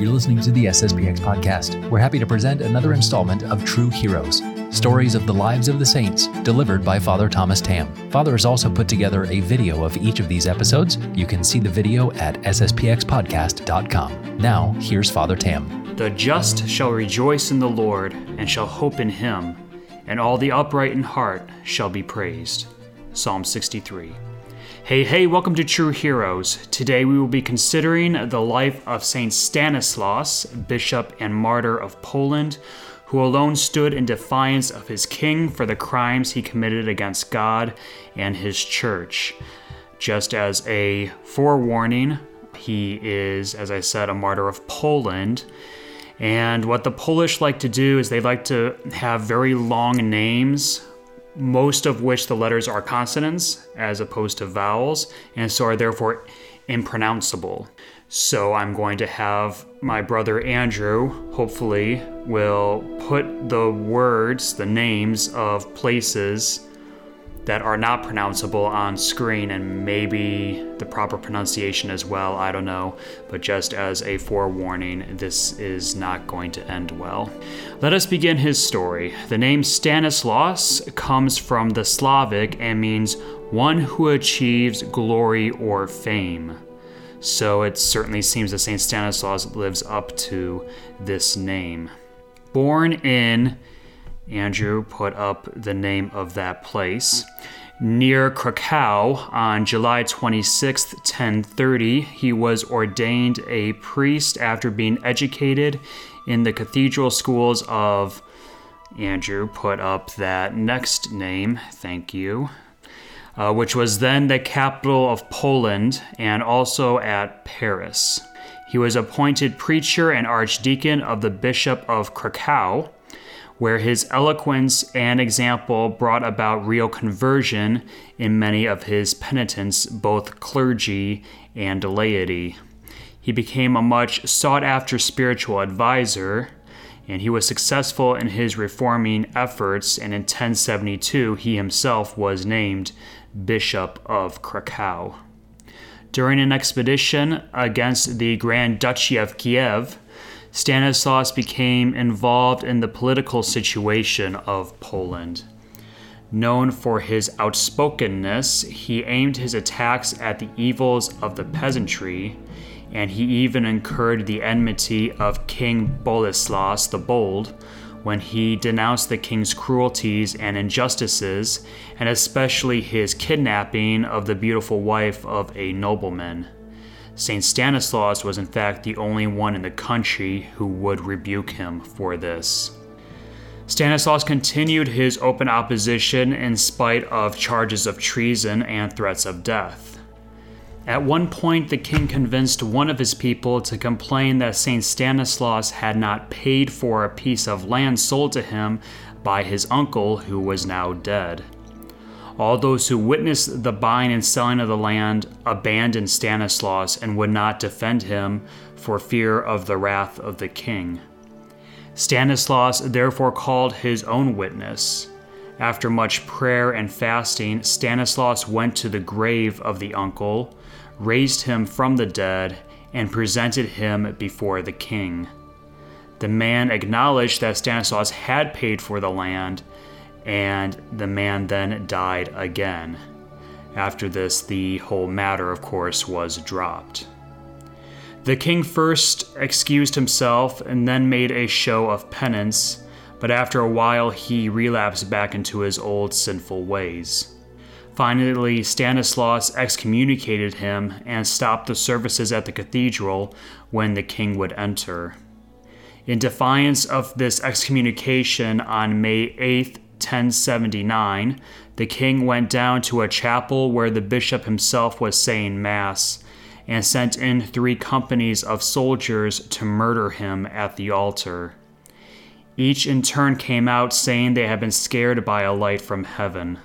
You're listening to the SSPX podcast. We're happy to present another installment of True Heroes, stories of the lives of the saints, delivered by Father Thomas Tamm. Father has also put together a video of each of these episodes. You can see the video at sspxpodcast.com. Now, here's Father Tamm. The just shall rejoice in the Lord and shall hope in him, and all the upright in heart shall be praised. Psalm 63. Hey, hey, welcome to True Heroes. Today we will be considering the life of Saint Stanislaus, bishop and martyr of Poland, who alone stood in defiance of his king for the crimes he committed against God and his church. Just as a forewarning, he is, as I said, a martyr of Poland. And what the Polish like to do is they like to have very long names most of which the letters are consonants as opposed to vowels, and so are therefore impronounceable. So I'm going to have my brother Andrew, hopefully, will put the words, the names of places that are not pronounceable on screen and maybe the proper pronunciation as well. I don't know. But just as a forewarning, this is not going to end well. Let us begin his story. The name Stanislaus comes from the Slavic and means one who achieves glory or fame. So it certainly seems that St. Stanislaus lives up to this name. Born in Andrew put up the name of that place. Near Krakow on July 26, 1030, he was ordained a priest after being educated in the cathedral schools of. Andrew put up that next name, thank you, uh, which was then the capital of Poland and also at Paris. He was appointed preacher and archdeacon of the Bishop of Krakow where his eloquence and example brought about real conversion in many of his penitents, both clergy and laity. He became a much sought after spiritual advisor, and he was successful in his reforming efforts, and in 1072 he himself was named Bishop of Krakow. During an expedition against the Grand Duchy of Kiev, Stanislaus became involved in the political situation of Poland. Known for his outspokenness, he aimed his attacks at the evils of the peasantry, and he even incurred the enmity of King Boleslaus the Bold when he denounced the king's cruelties and injustices, and especially his kidnapping of the beautiful wife of a nobleman. St. Stanislaus was in fact the only one in the country who would rebuke him for this. Stanislaus continued his open opposition in spite of charges of treason and threats of death. At one point, the king convinced one of his people to complain that St. Stanislaus had not paid for a piece of land sold to him by his uncle, who was now dead. All those who witnessed the buying and selling of the land abandoned Stanislaus and would not defend him for fear of the wrath of the king. Stanislaus therefore called his own witness. After much prayer and fasting, Stanislaus went to the grave of the uncle, raised him from the dead, and presented him before the king. The man acknowledged that Stanislaus had paid for the land and the man then died again. After this, the whole matter, of course, was dropped. The king first excused himself and then made a show of penance, but after a while he relapsed back into his old sinful ways. Finally, Stanislaus excommunicated him and stopped the services at the cathedral when the king would enter. In defiance of this excommunication on May 8th, 1079, the king went down to a chapel where the bishop himself was saying Mass and sent in three companies of soldiers to murder him at the altar. Each in turn came out saying they had been scared by a light from heaven.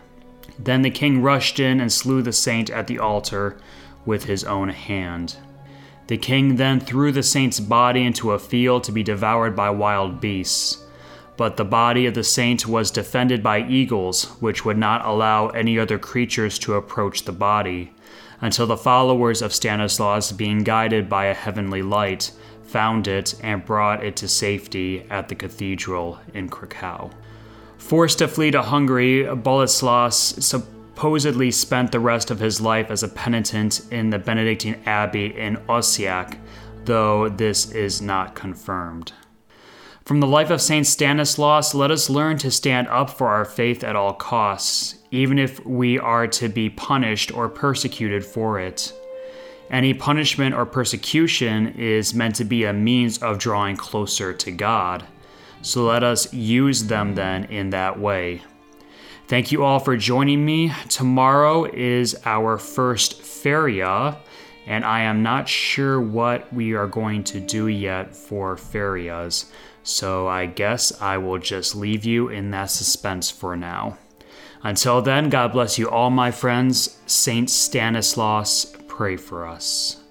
Then the king rushed in and slew the saint at the altar with his own hand. The king then threw the saint's body into a field to be devoured by wild beasts. But the body of the saint was defended by eagles, which would not allow any other creatures to approach the body. until the followers of Stanislaus, being guided by a heavenly light, found it and brought it to safety at the cathedral in Krakow. Forced to flee to Hungary, Boleslas supposedly spent the rest of his life as a penitent in the Benedictine abbey in Ossiach, though this is not confirmed. From the life of Saint Stanislaus, let us learn to stand up for our faith at all costs, even if we are to be punished or persecuted for it. Any punishment or persecution is meant to be a means of drawing closer to God. So let us use them then in that way. Thank you all for joining me. Tomorrow is our first feria, and I am not sure what we are going to do yet for ferias. So I guess I will just leave you in that suspense for now. Until then, God bless you all, my friends. Saint Stanislaus, pray for us.